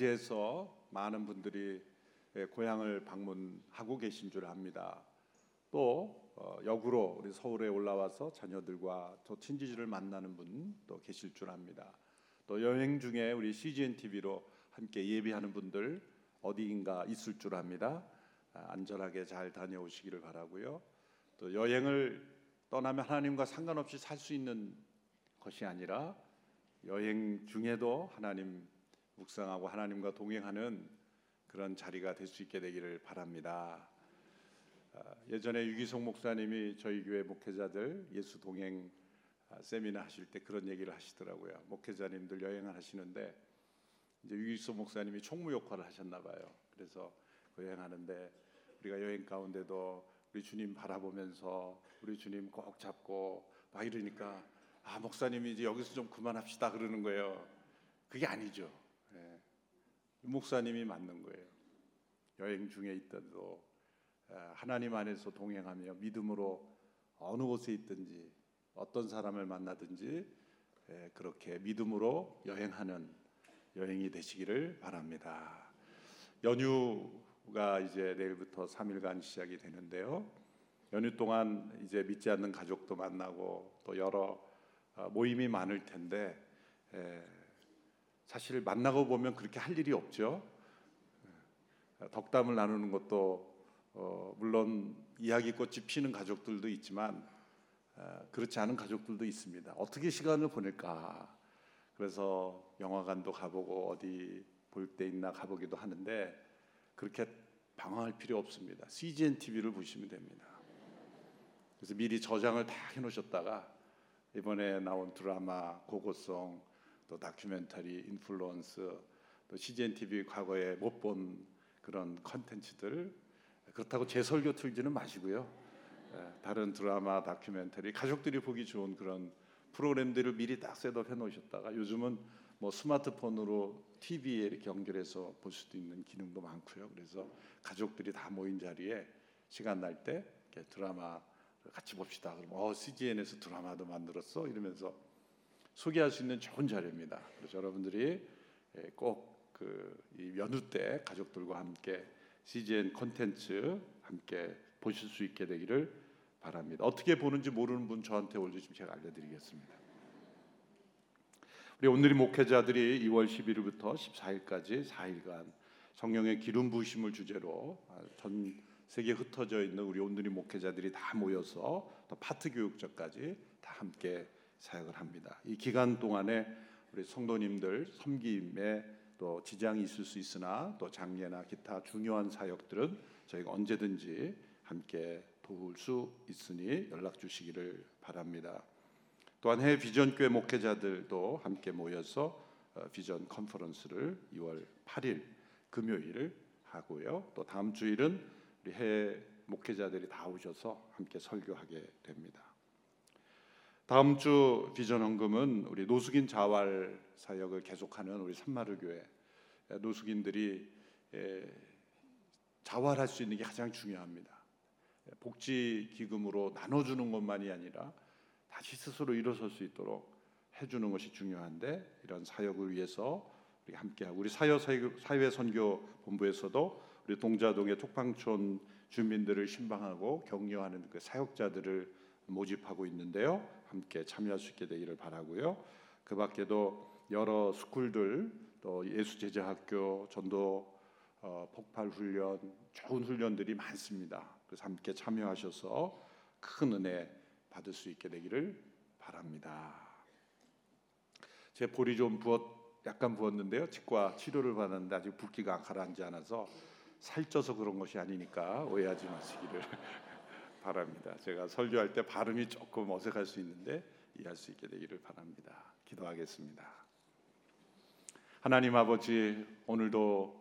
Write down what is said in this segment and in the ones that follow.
맞이해서 많은 분들이 예, 고향을 방문하고 계신 줄 압니다. 또 어, 역으로 우리 서울에 올라와서 자녀들과 또 친지들을 만나는 분도 계실 줄 압니다. 또 여행 중에 우리 CGN TV로 함께 예배하는 분들 어디인가 있을 줄 압니다. 아, 안전하게 잘 다녀오시기를 바라고요. 또 여행을 떠나면 하나님과 상관없이 살 수 있는 것이 아니라 여행 중에도 하나님 묵상하고 하나님과 동행하는 그런 자리가 될 수 있게 되기를 바랍니다. 아, 예전에 유기성 목사님이 저희 교회 목회자들 예수 동행 아, 세미나 하실 때 그런 얘기를 하시더라고요. 목회자님들 여행을 하시는데 이제 유기성 목사님이 총무 역할을 하셨나 봐요. 그래서 그 여행하는데 우리가 여행 가운데도 우리 주님 바라보면서 우리 주님 꼭 잡고 막 이러니까 아 목사님이 이제 여기서 좀 그만합시다 그러는 거예요. 그게 아니죠. 예. 목사님이 맞는 거예요. 여행 중에 아, 하나님 안에서 동행하며 믿음으로 어느 곳에 있든지 어떤 사람을 만나든지 예, 그렇게 믿음으로 여행하는 여행이 되시기를 바랍니다. 연휴가 이제 내일부터 3일간 시작이 되는데요. 연휴 동안 이제 믿지 않는 가족도 만나고 또 여러 아, 모임이 많을 텐데 에, 사실 만나고 보면 그렇게 할 일이 없죠. 덕담을 나누는 것도 어, 물론 이야기꽃이 피는 가족들도 있지만 어, 그렇지 않은 가족들도 있습니다. 어떻게 시간을 보낼까? 그래서 영화관도 가보고 어디 볼 때 있나 가보기도 하는데 그렇게 방황할 필요 없습니다. CGN TV를 보시면 됩니다. 그래서 미리 저장을 다 해놓으셨다가 이번에 나온 드라마 고고송 또 다큐멘터리 인플루언스 또 CGN TV 과거에 못 본 그런 콘텐츠들 그렇다고 제 설교 틀지는 마시고요. 예, 다른 드라마 다큐멘터리 가족들이 보기 좋은 그런 프로그램들을 미리 딱 setup 해놓으셨다가 요즘은 뭐 스마트폰으로 TV에 이렇게 연결해서 볼 수도 있는 기능도 많고요. 그래서 가족들이 다 모인 자리에 시간 날 때 드라마 같이 봅시다. 그럼 어 CGN에서 드라마도 만들었어 이러면서 소개할 수 있는 좋은 자리입니다. 그래서 여러분들이 예, 꼭그 연휴 때 가족들과 함께 CGN 콘텐츠 함께 보실 수 있게 되기를 바랍니다. 어떻게 보는지 모르는 분 저한테 올려주시면 제가 알려드리겠습니다. 우리 오늘의 목회자들이 2월 11일부터 14일까지 4일간 성령의 기름 부으심을 주제로 전 세계에 흩어져 있는 우리 온누리 목회자들이 다 모여서 또 파트 교육자까지 다 함께 사역을 합니다. 이 기간 동안에 우리 성도님들 섬김에 또 지장이 있을 수 있으나 또 장례나 기타 중요한 사역들은 저희가 언제든지 함께 도울 수 있으니 연락 주시기를 바랍니다. 또한 해외 비전교회 목회자들도 함께 모여서 어, 비전 컨퍼런스를 2월 8일 금요일 하고요. 또 다음 주일은 우리 해외 목회자들이 다 오셔서 함께 설교하게 됩니다. 다음 주 비전 헌금은 우리 노숙인 자활 사역을 계속하는 우리 산마루 교회 노숙인들이 자활할 수 있는 게 가장 중요합니다. 복지 기금으로 나눠주는 것만이 아니라 다시 스스로 일어설 수 있도록 해주는 것이 중요한데 이런 사역을 위해서 우리 함께하고 우리 사회 사회 선교 본부에서도 우리 동자동의 톡방촌 주민들을 신방하고 격려하는 그 사역자들을 모집하고 있는데요. 함께 참여할 수 있게 되기를 바라고요. 그 밖에도 여러 스쿨들 또 예수 제자 학교 전도 어, 폭발 훈련 좋은 훈련들이 많습니다. 그래서 함께 참여하셔서 큰 은혜 받을 수 있게 되기를 바랍니다. 제 볼이 좀 부었 약간 부었는데요. 치과 치료를 받았는데 아직 붓기가 가라앉지 않아서 살쪄서 그런 것이 아니니까 오해하지 마시기를 바랍니다. 제가 설교할 때 발음이 조금 어색할 수 있는데 이해할 수 있게 되기를 바랍니다. 기도하겠습니다. 하나님 아버지 오늘도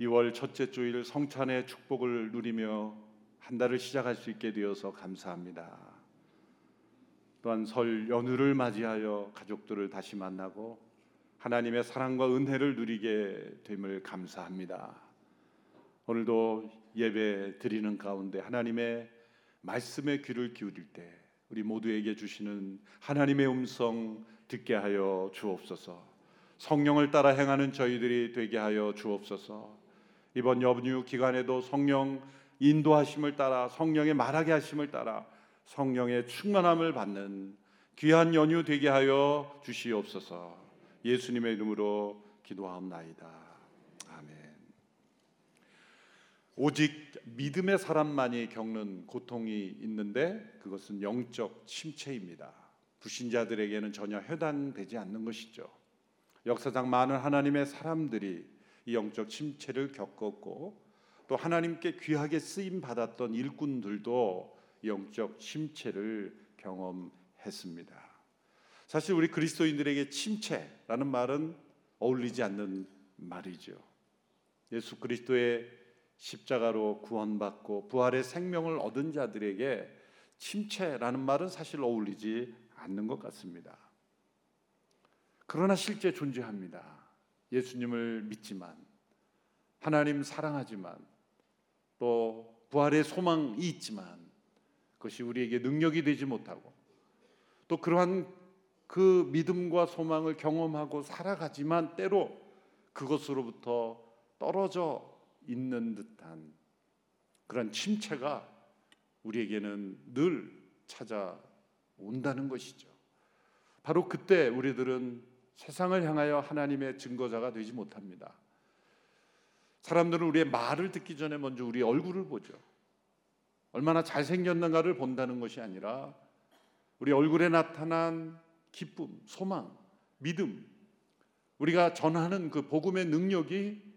2월 첫째 주일 성찬의 축복을 누리며 한 달을 시작할 수 있게 되어서 감사합니다. 또한 설 연휴를 맞이하여 가족들을 다시 만나고 하나님의 사랑과 은혜를 누리게 됨을 감사합니다. 오늘도 예배 드리는 가운데 하나님의 말씀에 귀를 기울일 때 우리 모두에게 주시는 하나님의 음성 듣게 하여 주옵소서. 성령을 따라 행하는 저희들이 되게 하여 주옵소서. 이번 연휴 기간에도 성령 인도하심을 따라 성령의 말하게 하심을 따라 성령의 충만함을 받는 귀한 연휴 되게 하여 주시옵소서. 예수님의 이름으로 기도하옵나이다. 아멘. 오직 믿음의 사람만이 겪는 고통이 있는데 그것은 영적 침체입니다. 불신자들에게는 전혀 해당되지 않는 것이죠. 역사상 많은 하나님의 사람들이 이 영적 침체를 겪었고 또 하나님께 귀하게 쓰임 받았던 일꾼들도 영적 침체를 경험했습니다. 사실 우리 그리스도인들에게 침체라는 말은 어울리지 않는 말이죠. 예수 그리스도의 십자가로 구원받고 부활의 생명을 얻은 자들에게 침체라는 말은 사실 어울리지 않는 것 같습니다. 그러나 실제 존재합니다. 예수님을 믿지만 하나님 사랑하지만 또 부활의 소망이 있지만 그것이 우리에게 능력이 되지 못하고 또 그러한 그 믿음과 소망을 경험하고 살아가지만 때로 그것으로부터 떨어져 있는 듯한 그런 침체가 우리에게는 늘 찾아온다는 것이죠. 바로 그때 우리들은 세상을 향하여 하나님의 증거자가 되지 못합니다. 사람들은 우리의 말을 듣기 전에 먼저 우리 얼굴을 보죠. 얼마나 잘생겼는가를 본다는 것이 아니라 우리 얼굴에 나타난 기쁨, 소망, 믿음, 우리가 전하는 그 복음의 능력이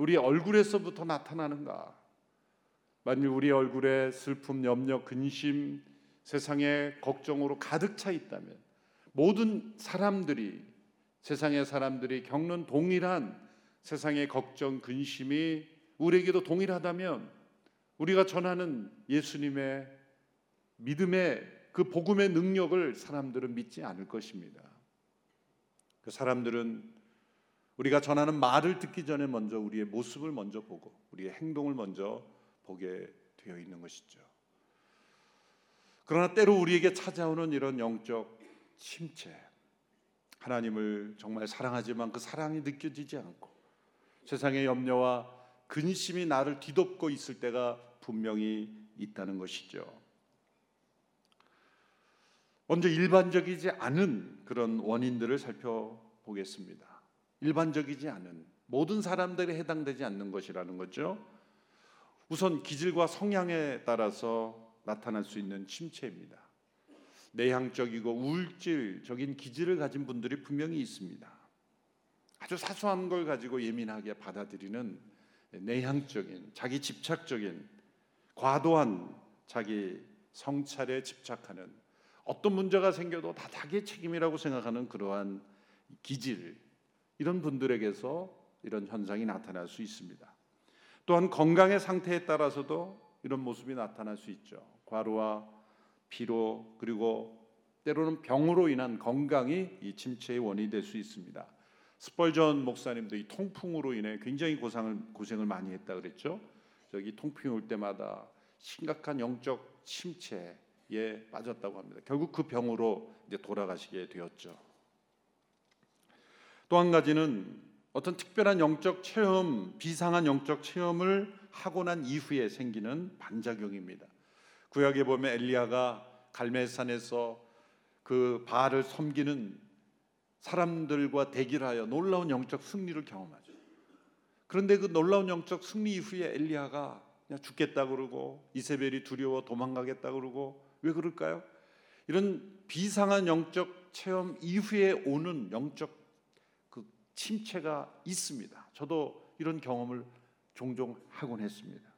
우리 얼굴에서부터 나타나는가? 만일 우리 얼굴에 슬픔, 염려, 근심, 세상의 걱정으로 가득 차 있다면 모든 사람들이 세상의 사람들이 겪는 동일한 세상의 걱정, 근심이 우리에게도 동일하다면 우리가 전하는 예수님의 믿음의 그 복음의 능력을 사람들은 믿지 않을 것입니다. 그 사람들은 우리가 전하는 말을 듣기 전에 먼저 우리의 모습을 먼저 보고 우리의 행동을 먼저 보게 되어 있는 것이죠. 그러나 때로 우리에게 찾아오는 이런 영적 침체, 하나님을 정말 사랑하지만 그 사랑이 느껴지지 않고 세상의 염려와 근심이 나를 뒤덮고 있을 때가 분명히 있다는 것이죠. 먼저 일반적이지 않은 그런 원인들을 살펴보겠습니다. 일반적이지 않은 모든 사람들이 해당되지 않는 것이라는 거죠. 우선 기질과 성향에 따라서 나타날 수 있는 침체입니다. 내향적이고 우울질적인 기질을 가진 분들이 분명히 있습니다. 아주 사소한 걸 가지고 예민하게 받아들이는 내향적인 자기 집착적인 과도한 자기 성찰에 집착하는 어떤 문제가 생겨도 다 자기의 책임이라고 생각하는 그러한 기질 이런 분들에게서 이런 현상이 나타날 수 있습니다. 또한 건강의 상태에 따라서도 이런 모습이 나타날 수 있죠. 과로와 피로 그리고 때로는 병으로 인한 건강이 이 침체의 원인이 될 수 있습니다. 스펄전 목사님도 이 통풍으로 인해 굉장히 고상을 고생을 많이 했다 그랬죠. 저기 통풍이 올 때마다 심각한 영적 침체에 빠졌다고 합니다. 결국 그 병으로 이제 돌아가시게 되었죠. 또 한 가지는 어떤 특별한 영적 체험, 비상한 영적 체험을 하고 난 이후에 생기는 반작용입니다. 구약에 보면 엘리야가 갈멜산에서 그 바알을 섬기는 사람들과 대결하여 놀라운 영적 승리를 경험하죠. 그런데 그 놀라운 영적 승리 이후에 엘리야가 그냥 죽겠다 그러고 이세벨이 두려워 도망가겠다 그러고 왜 그럴까요? 이런 비상한 영적 체험 이후에 오는 영적 침체가 있습니다. 저도 이런 경험을 종종 하곤 했습니다.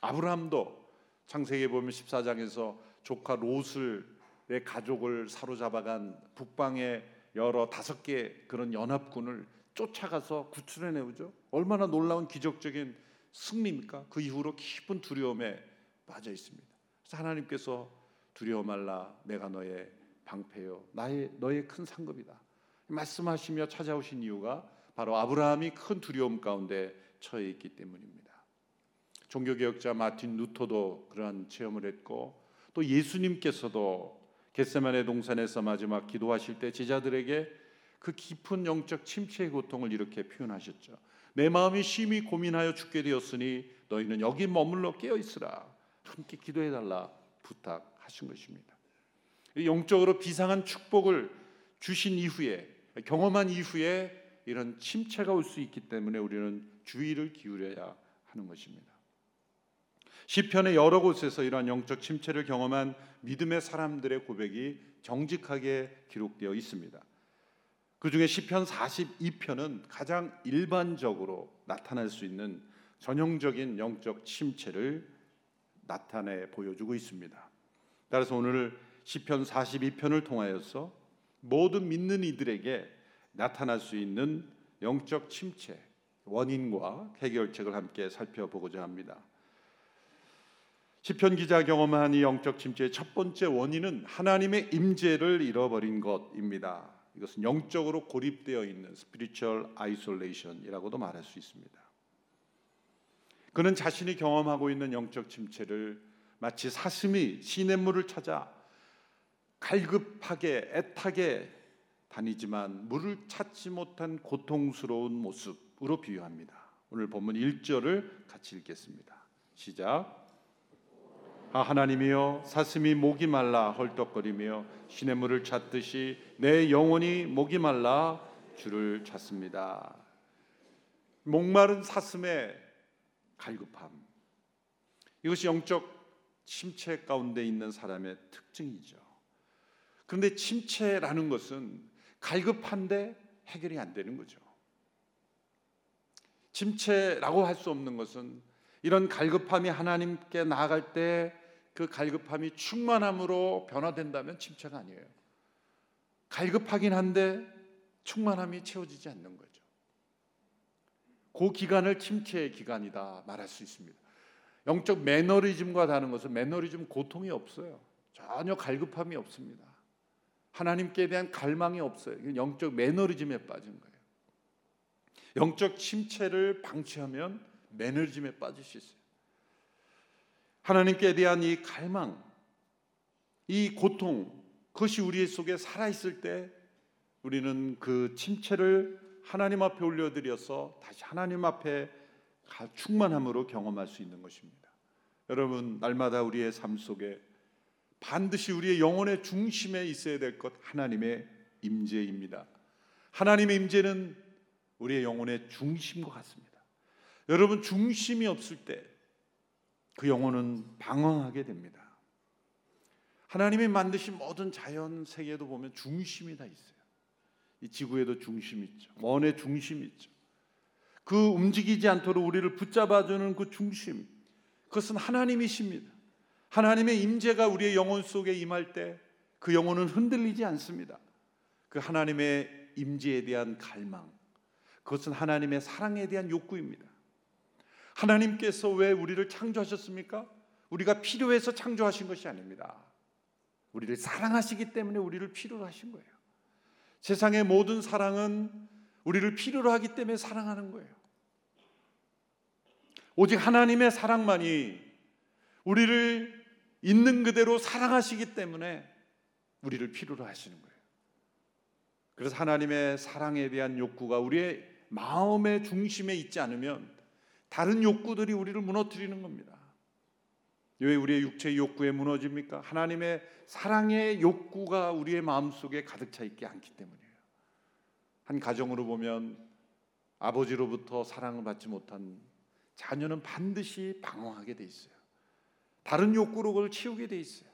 아브라함도 창세기에 보면 14장에서 조카 롯을 의 가족을 사로잡아간 북방의 여러 다섯 개 그런 연합군을 쫓아가서 구출해 내오죠. 얼마나 놀라운 기적적인 승리입니까? 그 이후로 깊은 두려움에 빠져 있습니다. 그래서 하나님께서 두려워 말라 내가 너의 방패요 나의 너의 큰 상급이다. 말씀하시며 찾아오신 이유가 바로 아브라함이 큰 두려움 가운데 처해 있기 때문입니다. 종교개혁자 마틴 루터도 그러한 체험을 했고 또 예수님께서도 겟세만의 동산에서 마지막 기도하실 때 제자들에게 그 깊은 영적 침체의 고통을 이렇게 표현하셨죠. 내 마음이 심히 고민하여 죽게 되었으니 너희는 여기 머물러 깨어 있으라. 함께 기도해 달라 부탁하신 것입니다. 영적으로 비상한 축복을 주신 이후에 경험한 이후에 이런 침체가 올 수 있기 때문에 우리는 주의를 기울여야 하는 것입니다. 시편의 여러 곳에서 이러한 영적 침체를 경험한 믿음의 사람들의 고백이 정직하게 기록되어 있습니다. 그 중에 시편 42편은 가장 일반적으로 나타날 수 있는 전형적인 영적 침체를 나타내 보여주고 있습니다. 따라서 오늘 시편 42편을 통하여서 모든 믿는 이들에게 나타날 수 있는 영적 침체 원인과 해결책을 함께 살펴보고자 합니다. 시편 기자 경험한 이 영적 침체의 첫 번째 원인은 하나님의 임재를 잃어버린 것입니다. 이것은 영적으로 고립되어 있는 spiritual isolation이라고도 말할 수 있습니다. 그는 자신이 경험하고 있는 영적 침체를 마치 사슴이 시냇물을 찾아 갈급하게 애타게 다니지만 물을 찾지 못한 고통스러운 모습으로 비유합니다. 오늘 본문 1절을 같이 읽겠습니다. 시작. 아 하나님이여 사슴이 목이 말라 헐떡거리며 시냇물을 찾듯이 내 영혼이 목이 말라 주를 찾습니다. 목마른 사슴의 갈급함 이것이 영적 침체 가운데 있는 사람의 특징이죠. 그런데 침체라는 것은 갈급한데 해결이 안 되는 거죠. 침체라고 할 수 없는 것은 이런 갈급함이 하나님께 나아갈 때 그 갈급함이 충만함으로 변화된다면 침체가 아니에요. 갈급하긴 한데 충만함이 채워지지 않는 거죠. 그 기간을 침체의 기간이다 말할 수 있습니다. 영적 매너리즘과 다른 것은 매너리즘 고통이 없어요. 전혀 갈급함이 없습니다. 하나님께 대한 갈망이 없어요. 영적 매너리즘에 빠진 거예요. 영적 침체를 방치하면 매너리즘에 빠질 수 있어요. 하나님께 대한 이 갈망, 이 고통, 그것이 우리 속에 살아 있을 때 우리는 그 침체를 하나님 앞에 올려드려서 다시 하나님 앞에 충만함으로 경험할 수 있는 것입니다. 여러분 날마다 우리의 삶 속에 반드시 우리의 영혼의 중심에 있어야 될 것 하나님의 임재입니다. 하나님의 임재는 우리의 영혼의 중심과 같습니다. 여러분 중심이 없을 때 그 영혼은 방황하게 됩니다. 하나님이 만드신 모든 자연 세계도 보면 중심이 다 있어요. 이 지구에도 중심이 있죠. 원의 중심이 있죠. 그 움직이지 않도록 우리를 붙잡아 주는 그 중심, 그것은 하나님이십니다. 하나님의 임재가 우리의 영혼 속에 임할 때 그 영혼은 흔들리지 않습니다. 그 하나님의 임재에 대한 갈망, 그것은 하나님의 사랑에 대한 욕구입니다. 하나님께서 왜 우리를 창조하셨습니까? 우리가 필요해서 창조하신 것이 아닙니다. 우리를 사랑하시기 때문에 우리를 필요로 하신 거예요. 세상의 모든 사랑은 우리를 필요로 하기 때문에 사랑하는 거예요. 오직 하나님의 사랑만이 우리를 있는 그대로 사랑하시기 때문에 우리를 필요로 하시는 거예요. 그래서 하나님의 사랑에 대한 욕구가 우리의 마음의 중심에 있지 않으면 다른 욕구들이 우리를 무너뜨리는 겁니다. 왜 우리의 육체의 욕구에 무너집니까? 하나님의 사랑의 욕구가 우리의 마음속에 가득 차 있지 않기 때문이에요. 한 가정으로 보면 아버지로부터 사랑을 받지 못한 자녀는 반드시 방황하게 돼 있어요. 다른 욕구로 그걸 채우게 돼 있어요.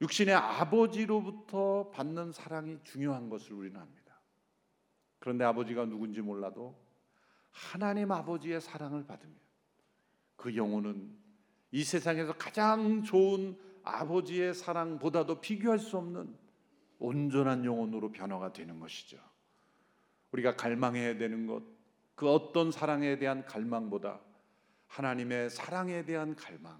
육신의 아버지로부터 받는 사랑이 중요한 것을 우리는 압니다. 그런데 아버지가 누군지 몰라도 하나님 아버지의 사랑을 받으면 그 영혼은 이 세상에서 가장 좋은 아버지의 사랑보다도 비교할 수 없는 온전한 영혼으로 변화가 되는 것이죠. 우리가 갈망해야 되는 것, 그 어떤 사랑에 대한 갈망보다 하나님의 사랑에 대한 갈망,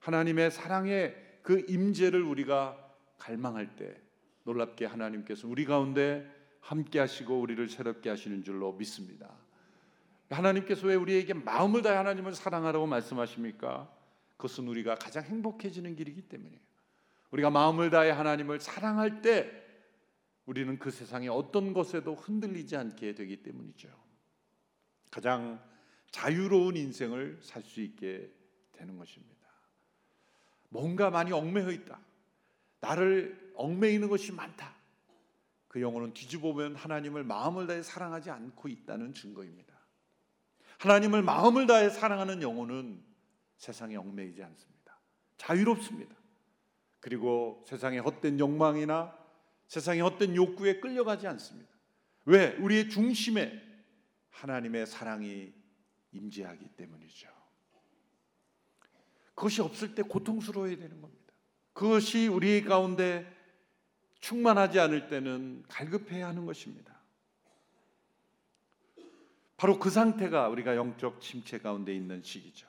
하나님의 사랑의 그 임재를 우리가 갈망할 때 놀랍게 하나님께서 우리 가운데 함께 하시고 우리를 새롭게 하시는 줄로 믿습니다. 하나님께서 왜 우리에게 마음을 다해 하나님을 사랑하라고 말씀하십니까? 그것은 우리가 가장 행복해지는 길이기 때문이에요. 우리가 마음을 다해 하나님을 사랑할 때 우리는 그 세상의 어떤 것에도 흔들리지 않게 되기 때문이죠. 가장 자유로운 인생을 살 수 있게 되는 것입니다. 뭔가 많이 얽매여 있다. 나를 얽매이는 것이 많다. 그 영혼은 뒤집어 보면 하나님을 마음을 다해 사랑하지 않고 있다는 증거입니다. 하나님을 마음을 다해 사랑하는 영혼은 세상에 얽매이지 않습니다. 자유롭습니다. 그리고 세상의 헛된 욕망이나 세상의 헛된 욕구에 끌려가지 않습니다. 왜? 우리의 중심에 하나님의 사랑이 임재하기 때문이죠. 그것이 없을 때 고통스러워야 되는 겁니다. 그것이 우리 가운데 충만하지 않을 때는 갈급해야 하는 것입니다. 바로 그 상태가 우리가 영적 침체 가운데 있는 시기죠.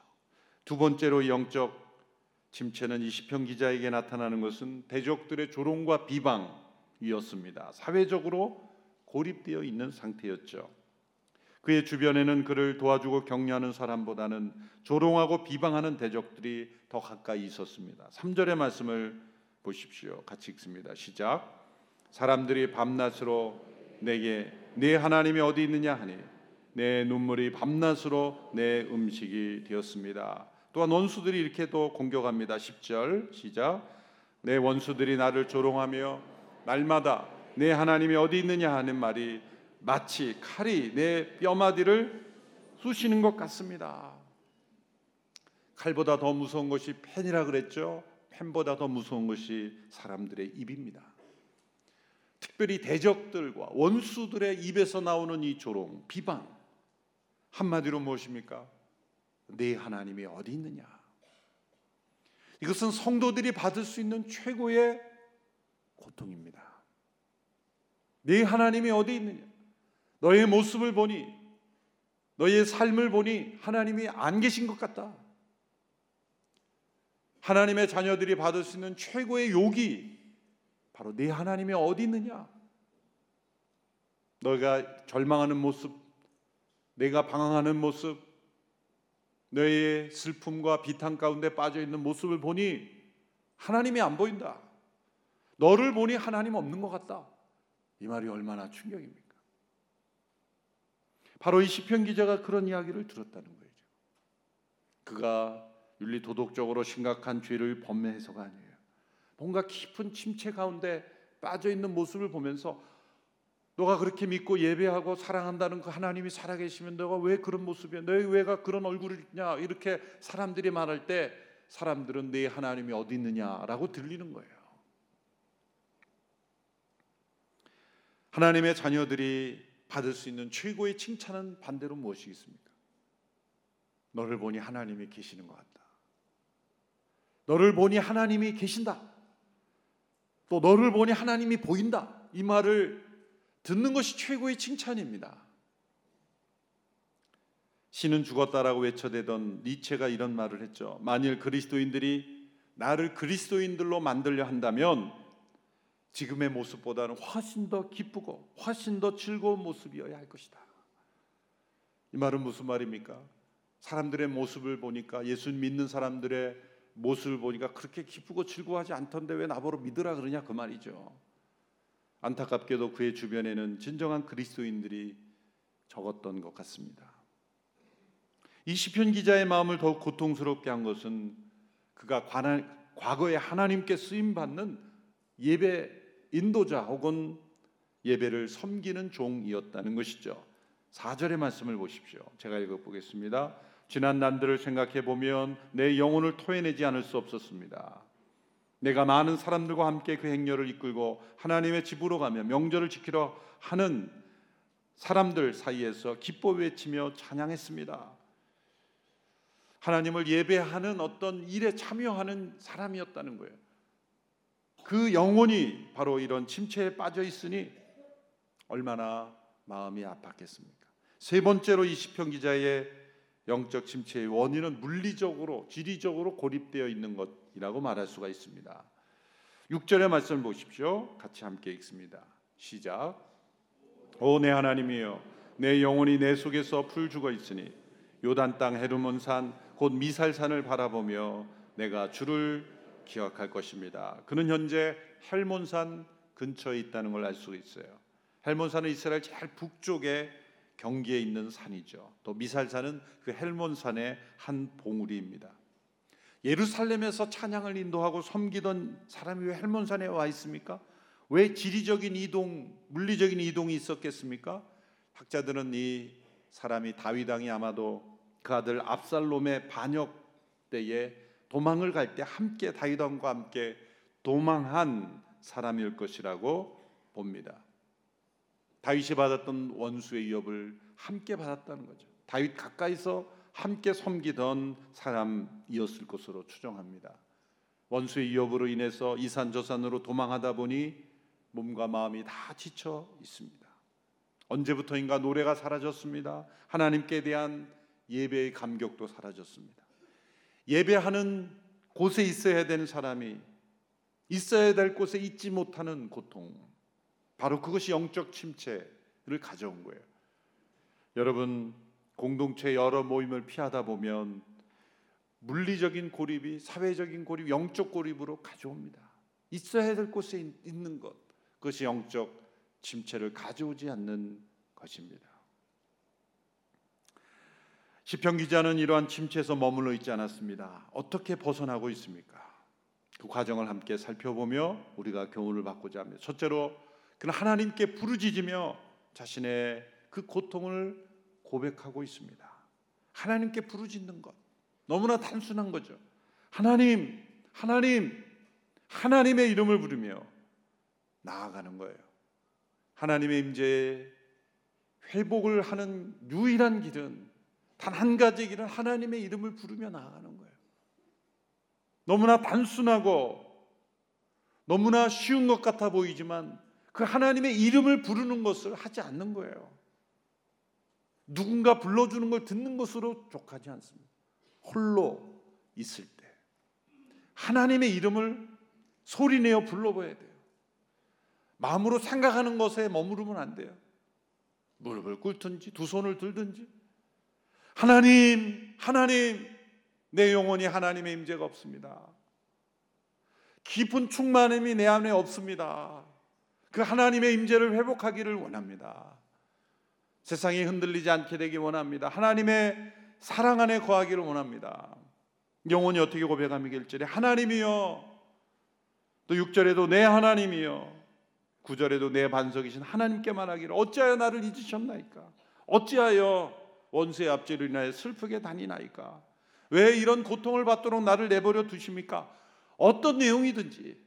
두 번째로 영적 침체는 이 시편 기자에게 나타나는 것은 대적들의 조롱과 비방이었습니다. 사회적으로 고립되어 있는 상태였죠. 그의 주변에는 그를 도와주고 격려하는 사람보다는 조롱하고 비방하는 대적들이 더 가까이 있었습니다. 3절의 말씀을 보십시오. 같이 읽습니다. 시작. 사람들이 밤낮으로 내게 네 하나님이 어디 있느냐 하니 내 눈물이 밤낮으로 내 음식이 되었습니다. 또한 원수들이 이렇게도 공격합니다. 10절 시작. 내 원수들이 나를 조롱하며 날마다 내 하나님이 어디 있느냐 하는 말이 마치 칼이 내 뼈마디를 쑤시는 것 같습니다. 칼보다 더 무서운 것이 펜이라 그랬죠. 펜보다 더 무서운 것이 사람들의 입입니다. 특별히 대적들과 원수들의 입에서 나오는 이 조롱, 비방 한마디로 무엇입니까? 내 하나님이 어디 있느냐? 이것은 성도들이 받을 수 있는 최고의 고통입니다. 네 하나님이 어디 있느냐? 너의 모습을 보니 너의 삶을 보니 하나님이 안 계신 것 같다. 하나님의 자녀들이 받을 수 있는 최고의 욕이 바로 네 하나님이 어디 있느냐? 너가 절망하는 모습, 내가 방황하는 모습, 너의 슬픔과 비탄 가운데 빠져 있는 모습을 보니 하나님이 안 보인다. 너를 보니 하나님 없는 것 같다. 이 말이 얼마나 충격입니까? 바로 이 시편 기자가 그런 이야기를 들었다는 거죠. 그가 윤리 도덕적으로 심각한 죄를 범해서가 아니에요. 뭔가 깊은 침체 가운데 빠져 있는 모습을 보면서 너가 그렇게 믿고 예배하고 사랑한다는 그 하나님이 살아계시면 너가 왜 그런 모습이야? 너희 왜가 그런 얼굴을 있냐? 이렇게 사람들이 말할 때 사람들은 네 하나님이 어디 있느냐라고 들리는 거예요. 하나님의 자녀들이 받을 수 있는 최고의 칭찬은 반대로 무엇이겠습니까? 너를 보니 하나님이 계시는 것 같다. 너를 보니 하나님이 계신다. 또 너를 보니 하나님이 보인다. 이 말을 듣는 것이 최고의 칭찬입니다. 신은 죽었다라고 외쳐대던 니체가 이런 말을 했죠. 만일 그리스도인들이 나를 그리스도인들로 만들려 한다면 지금의 모습보다는 훨씬 더 기쁘고 훨씬 더 즐거운 모습이어야 할 것이다. 이 말은 무슨 말입니까? 사람들의 모습을 보니까 예수 믿는 사람들의 모습을 보니까 그렇게 기쁘고 즐거워하지 않던데 왜 나보러 믿으라 그러냐 그 말이죠. 안타깝게도 그의 주변에는 진정한 그리스도인들이 적었던 것 같습니다. 이 시편 기자의 마음을 더욱 고통스럽게 한 것은 그가 과거에 하나님께 쓰임 받는 예배 인도자 혹은 예배를 섬기는 종이었다는 것이죠. 4절의 말씀을 보십시오. 제가 읽어 보겠습니다. 지난 난들을 생각해 보면 내 영혼을 토해내지 않을 수 없었습니다. 내가 많은 사람들과 함께 그 행렬을 이끌고 하나님의 집으로 가며 명절을 지키러 하는 사람들 사이에서 기뻐 외치며 찬양했습니다. 하나님을 예배하는 어떤 일에 참여하는 사람이었다는 거예요. 그 영혼이 바로 이런 침체에 빠져 있으니 얼마나 마음이 아팠겠습니까? 세 번째로 이 시편 기자의 영적 침체의 원인은 물리적으로 지리적으로 고립되어 있는 것이라고 말할 수가 있습니다. 6절의 말씀을 보십시오. 같이 함께 읽습니다. 시작. 오 내 하나님이여 내 영혼이 내 속에서 풀 죽어 있으니 요단 땅 헤르몬 산곧 미살산을 바라보며 내가 주를 기억할 것입니다. 그는 현재 헬몬산 근처에 있다는 걸 알 수 있어요. 헬몬산은 이스라엘 제일 북쪽에 경기에 있는 산이죠. 또 미살산은 그 헬몬산의 한 봉우리입니다. 예루살렘에서 찬양을 인도하고 섬기던 사람이 왜 헬몬산에 와 있습니까? 왜 지리적인 이동, 물리적인 이동이 있었겠습니까? 학자들은 이 사람이 다윗 왕이 아마도 그 아들 압살롬의 반역 때에 도망을 갈 때 함께 다윗 왕과 함께 도망한 사람일 것이라고 봅니다. 다윗이 받았던 원수의 위협을 함께 받았다는 거죠. 다윗 가까이서 함께 섬기던 사람이었을 것으로 추정합니다. 원수의 위협으로 인해서 이산저산으로 도망하다 보니 몸과 마음이 다 지쳐 있습니다. 언제부터인가 노래가 사라졌습니다. 하나님께 대한 예배의 감격도 사라졌습니다. 예배하는 곳에 있어야 되는 사람이 있어야 될 곳에 있지 못하는 고통. 바로 그것이 영적 침체를 가져온 거예요. 여러분 공동체 여러 모임을 피하다 보면 물리적인 고립이 사회적인 고립, 영적 고립으로 가져옵니다. 있어야 될 곳에 있는 것, 그것이 영적 침체를 가져오지 않는 것입니다. 시편 기자는 이러한 침체에서 머물러 있지 않았습니다. 어떻게 벗어나고 있습니까? 그 과정을 함께 살펴보며 우리가 교훈을 받고자 합니다. 첫째로 그는 하나님께 부르짖으며 자신의 그 고통을 고백하고 있습니다. 하나님께 부르짖는 것 너무나 단순한 거죠. 하나님, 하나님, 하나님의 이름을 부르며 나아가는 거예요. 하나님의 임재에 회복을 하는 유일한 길은 단 한 가지 길은 하나님의 이름을 부르며 나아가는 거예요. 너무나 단순하고 너무나 쉬운 것 같아 보이지만 그 하나님의 이름을 부르는 것을 하지 않는 거예요. 누군가 불러주는 걸 듣는 것으로 족하지 않습니다. 홀로 있을 때 하나님의 이름을 소리내어 불러봐야 돼요. 마음으로 생각하는 것에 머무르면 안 돼요. 무릎을 꿇든지 두 손을 들든지 하나님, 하나님, 내 영혼이 하나님의 임재가 없습니다. 깊은 충만함이 내 안에 없습니다. 그 하나님의 임재를 회복하기를 원합니다. 세상이 흔들리지 않게 되기 원합니다. 하나님의 사랑 안에 거하기를 원합니다. 영혼이 어떻게 고백하며 1절에 하나님이여 또 6절에도 내 하나님이여 9절에도 내 반석이신 하나님께 말하기를 어찌하여 나를 잊으셨나이까 어찌하여 원수의 앞지로 인하여 슬프게 다니나이까 왜 이런 고통을 받도록 나를 내버려 두십니까 어떤 내용이든지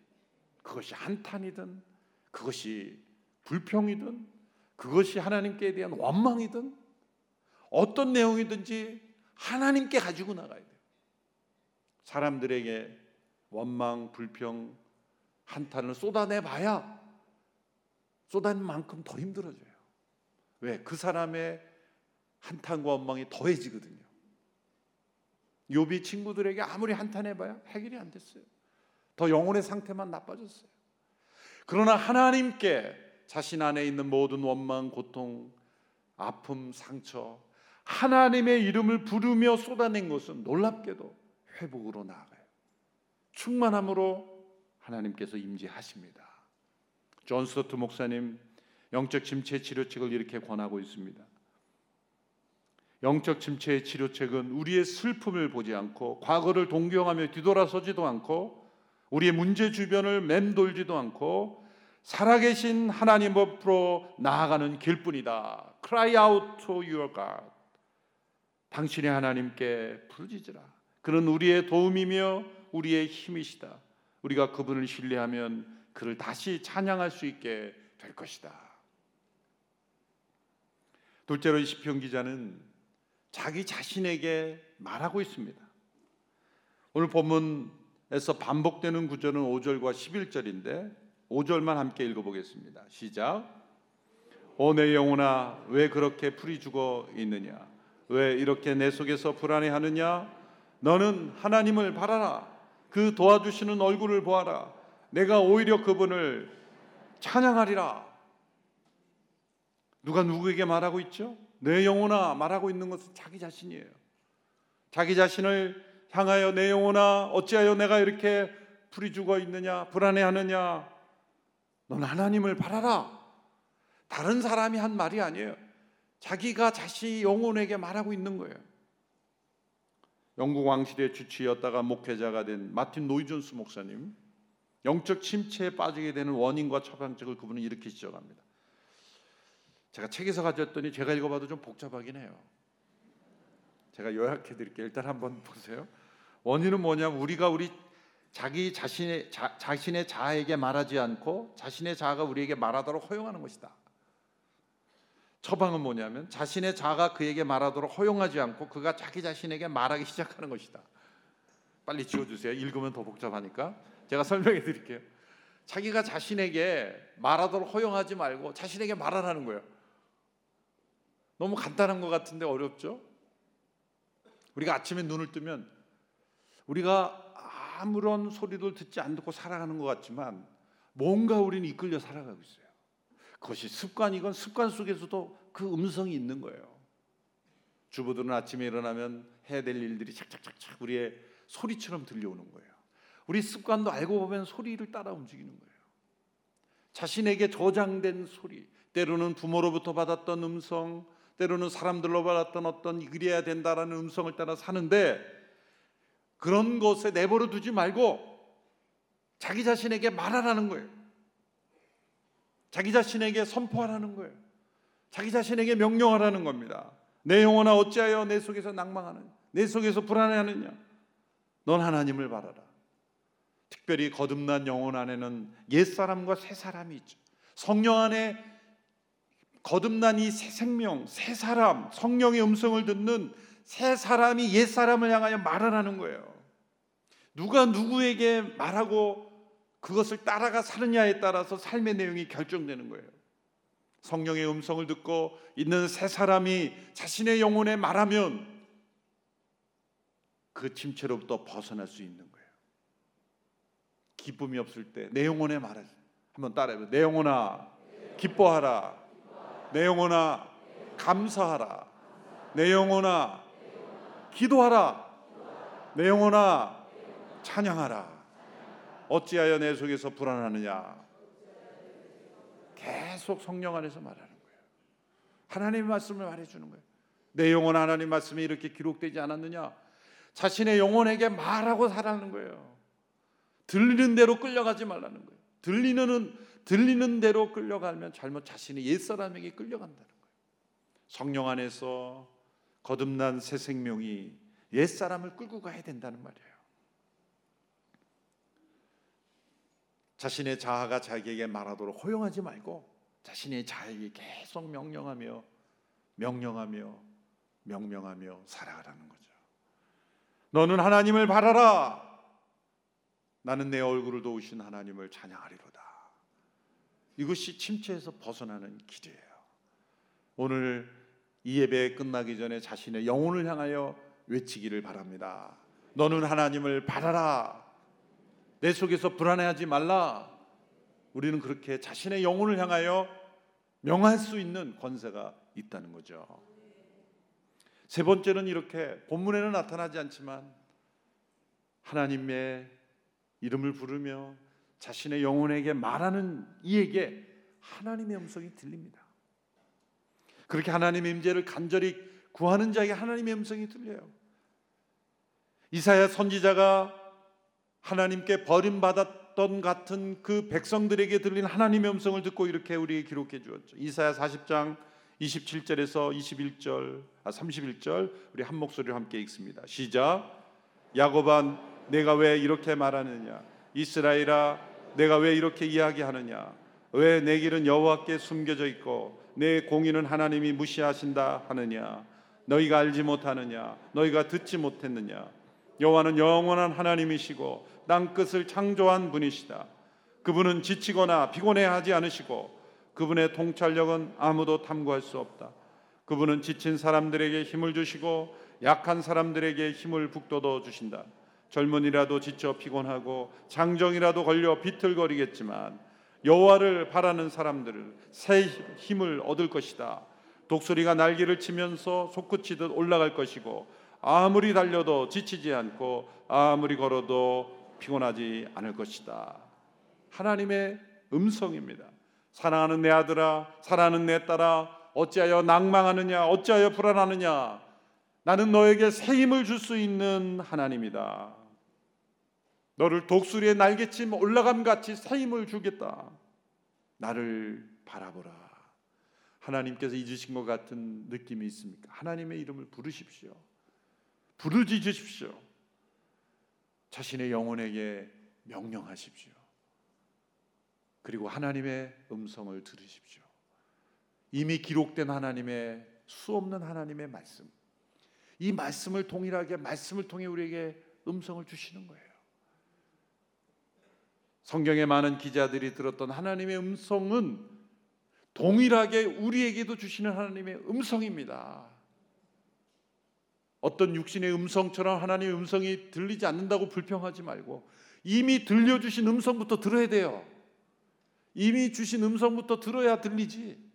그것이 한탄이든 그것이 불평이든 그것이 하나님께 대한 원망이든 어떤 내용이든지 하나님께 가지고 나가야 돼요. 사람들에게 원망, 불평, 한탄을 쏟아내 봐야 쏟아낸 만큼 더 힘들어져요. 왜? 그 사람의 한탄과 원망이 더해지거든요. 요비 친구들에게 아무리 한탄해 봐야 해결이 안 됐어요. 더 영혼의 상태만 나빠졌어요. 그러나 하나님께 자신 안에 있는 모든 원망, 고통, 아픔, 상처, 하나님의 이름을 부르며 쏟아낸 것은 놀랍게도 회복으로 나아가요. 충만함으로 하나님께서 임재하십니다. 존 스토트 목사님 영적 침체 치료책을 이렇게 권하고 있습니다. 영적 침체의 치료책은 우리의 슬픔을 보지 않고 과거를 동경하며 뒤돌아서지도 않고 우리의 문제 주변을 맴돌지도 않고 살아계신 하나님 앞으로 나아가는 길뿐이다. Cry out to your God. 당신의 하나님께 부르짖으라. 그는 우리의 도움이며 우리의 힘이시다. 우리가 그분을 신뢰하면 그를 다시 찬양할 수 있게 될 것이다. 둘째로 이 시편 기자는 자기 자신에게 말하고 있습니다. 오늘 본문에서 반복되는 구절은 5절과 11절인데 5절만 함께 읽어보겠습니다. 시작. 오 내 영혼아 왜 그렇게 풀이 죽어 있느냐? 왜 이렇게 내 속에서 불안해하느냐? 너는 하나님을 바라라. 그 도와주시는 얼굴을 보아라. 내가 오히려 그분을 찬양하리라. 누가 누구에게 말하고 있죠? 내 영혼아 말하고 있는 것은 자기 자신이에요. 자기 자신을 향하여 내 영혼아 어찌하여 내가 이렇게 풀이 죽어 있느냐 불안해하느냐 넌 하나님을 바라라. 다른 사람이 한 말이 아니에요. 자기가 자신이 영혼에게 말하고 있는 거예요. 영국 왕실의 주치였다가 목회자가 된 마틴 노이존스 목사님 영적 침체에 빠지게 되는 원인과 처방책을 그분은 이렇게 지적합니다. 제가 책에서 가졌더니 제가 읽어봐도 좀 복잡하긴 해요. 제가 요약해 드릴게요. 일단 한번 보세요. 원인은 뭐냐면 우리가 우리 자기 자신의 자, 자신의 자아에게 말하지 않고 자신의 자아가 우리에게 말하도록 허용하는 것이다. 처방은 뭐냐면 자신의 자아가 그에게 말하도록 허용하지 않고 그가 자기 자신에게 말하기 시작하는 것이다. 빨리 지워 주세요. 읽으면 더 복잡하니까. 제가 설명해 드릴게요. 자기가 자신에게 말하도록 허용하지 말고 자신에게 말하라는 거예요. 너무 간단한 것 같은데 어렵죠? 우리가 아침에 눈을 뜨면 우리가 아무런 소리도 듣지 않고 살아가는 것 같지만 뭔가 우리는 이끌려 살아가고 있어요. 그것이 습관이건 습관 속에서도 그 음성이 있는 거예요. 주부들은 아침에 일어나면 해야 될 일들이 착착착착 우리의 소리처럼 들려오는 거예요. 우리 습관도 알고 보면 소리를 따라 움직이는 거예요. 자신에게 저장된 소리, 때로는 부모로부터 받았던 음성, 때로는 사람들로 받았던 어떤 그래야 된다라는 음성을 따라 사는데 그런 것에 내버려 두지 말고 자기 자신에게 말하라는 거예요. 자기 자신에게 선포하라는 거예요. 자기 자신에게 명령하라는 겁니다. 내 영혼아 어찌하여 내 속에서 낭망하느냐? 내 속에서 불안해하느냐? 넌 하나님을 바라라. 특별히 거듭난 영혼 안에는 옛 사람과 새 사람이 있죠. 성령 안에 거듭난 이 새 생명, 새 사람, 성령의 음성을 듣는 새 사람이 옛 사람을 향하여 말하라는 거예요. 누가 누구에게 말하고 그것을 따라가 사느냐에 따라서 삶의 내용이 결정되는 거예요. 성령의 음성을 듣고 있는 새 사람이 자신의 영혼에 말하면 그 침체로부터 벗어날 수 있는 거예요. 기쁨이 없을 때 내 영혼에 말하지. 한번 따라해봐. 내 영혼아 기뻐하라. 내 영혼아 감사하라. 내 영혼아 기도하라. 내 영혼아 찬양하라. 어찌하여 내 속에서 불안하느냐? 계속 성령 안에서 말하는 거예요. 하나님의 말씀을 말해 주는 거예요. 내 영혼 하나님 말씀이 이렇게 기록되지 않았느냐? 자신의 영혼에게 말하고 살아는 거예요. 들리는 대로 끌려가지 말라는 거예요. 들리는 들리는 대로 끌려가면 잘못 자신의 옛 사람에게 끌려간다는 거예요. 성령 안에서 거듭난 새 생명이 옛 사람을 끌고 가야 된다는 말이에요. 자신의 자아가 자기에게 말하도록 허용하지 말고 자신의 자에게 계속 명령하며 명령하며 명명하며 살아가라는 거죠. 너는 하나님을 바라라. 나는 내 얼굴을 도우신 하나님을 찬양하리로다. 이것이 침체에서 벗어나는 길이에요. 오늘 이 예배 끝나기 전에 자신의 영혼을 향하여 외치기를 바랍니다. 너는 하나님을 바라라. 내 속에서 불안해하지 말라. 우리는 그렇게 자신의 영혼을 향하여 명할 수 있는 권세가 있다는 거죠. 세 번째는 이렇게 본문에는 나타나지 않지만 하나님의 이름을 부르며 자신의 영혼에게 말하는 이에게 하나님의 음성이 들립니다. 그렇게 하나님의 임재를 간절히 구하는 자에게 하나님의 음성이 들려요. 이사야 선지자가 하나님께 버림받았던 같은 그 백성들에게 들린 하나님의 음성을 듣고 이렇게 우리에게 기록해 주었죠. 이사야 40장 27절에서 21절, 아 31절 우리 한 목소리로 함께 읽습니다. 시작. 야곱아 내가 왜 이렇게 말하느냐? 이스라엘아 내가 왜 이렇게 이야기하느냐? 왜 내 길은 여호와께 숨겨져 있고 내 공의는 하나님이 무시하신다 하느냐? 너희가 알지 못하느냐? 너희가 듣지 못했느냐? 여호와는 영원한 하나님이시고 땅 끝을 창조한 분이시다. 그분은 지치거나 피곤해하지 않으시고 그분의 통찰력은 아무도 탐구할 수 없다. 그분은 지친 사람들에게 힘을 주시고 약한 사람들에게 힘을 북돋워 주신다. 젊은이라도 지쳐 피곤하고 장정이라도 걸려 비틀거리겠지만 여호와를 바라는 사람들은 새 힘을 얻을 것이다. 독수리가 날개를 치면서 솟구치듯 올라갈 것이고 아무리 달려도 지치지 않고 아무리 걸어도 피곤하지 않을 것이다. 하나님의 음성입니다. 사랑하는 내 아들아, 사랑하는 내 딸아, 어찌하여 낭망하느냐, 어찌하여 불안하느냐. 나는 너에게 새 힘을 줄 수 있는 하나님이다. 너를 독수리의 날개침 올라감 같이 새 힘을 주겠다. 나를 바라보라. 하나님께서 잊으신 것 같은 느낌이 있습니까? 하나님의 이름을 부르십시오. 부르짖으십시오. 자신의 영혼에게 명령하십시오. 그리고 하나님의 음성을 들으십시오. 이미 기록된 하나님의 수없는 하나님의 말씀. 이 말씀을 동일하게 말씀을 통해 우리에게 음성을 주시는 거예요. 성경의 많은 기자들이 들었던 하나님의 음성은 동일하게 우리에게도 주시는 하나님의 음성입니다. 어떤 육신의 음성처럼 하나님의 음성이 들리지 않는다고 불평하지 말고 이미 들려주신 음성부터 들어야 돼요. 이미 주신 음성부터 들어야 들리지.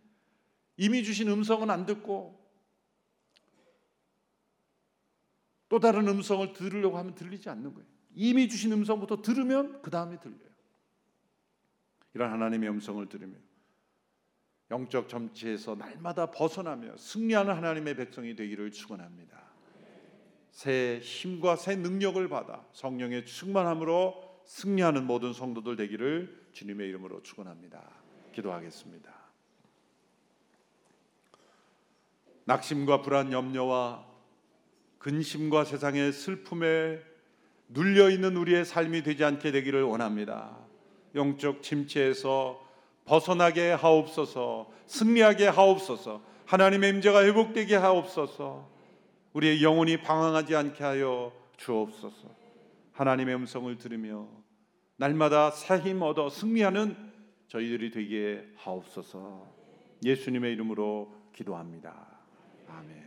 이미 주신 음성은 안 듣고 또 다른 음성을 들으려고 하면 들리지 않는 거예요. 이미 주신 음성부터 들으면 그 다음에 들려요. 이런 하나님의 음성을 들으며 영적 점치에서 날마다 벗어나며 승리하는 하나님의 백성이 되기를 축원합니다. 새 힘과 새 능력을 받아 성령의 충만함으로 승리하는 모든 성도들 되기를 주님의 이름으로 축원합니다. 기도하겠습니다. 낙심과 불안, 염려와 근심과 세상의 슬픔에 눌려 있는 우리의 삶이 되지 않게 되기를 원합니다. 영적 침체에서 벗어나게 하옵소서, 승리하게 하옵소서, 하나님의 임재가 회복되게 하옵소서, 우리의 영혼이 방황하지 않게 하여 주옵소서. 하나님의 음성을 들으며 날마다 새 힘 얻어 승리하는 저희들이 되게 하옵소서. 예수님의 이름으로 기도합니다. 아멘.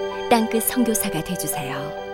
땅끝 성교사가 되주세요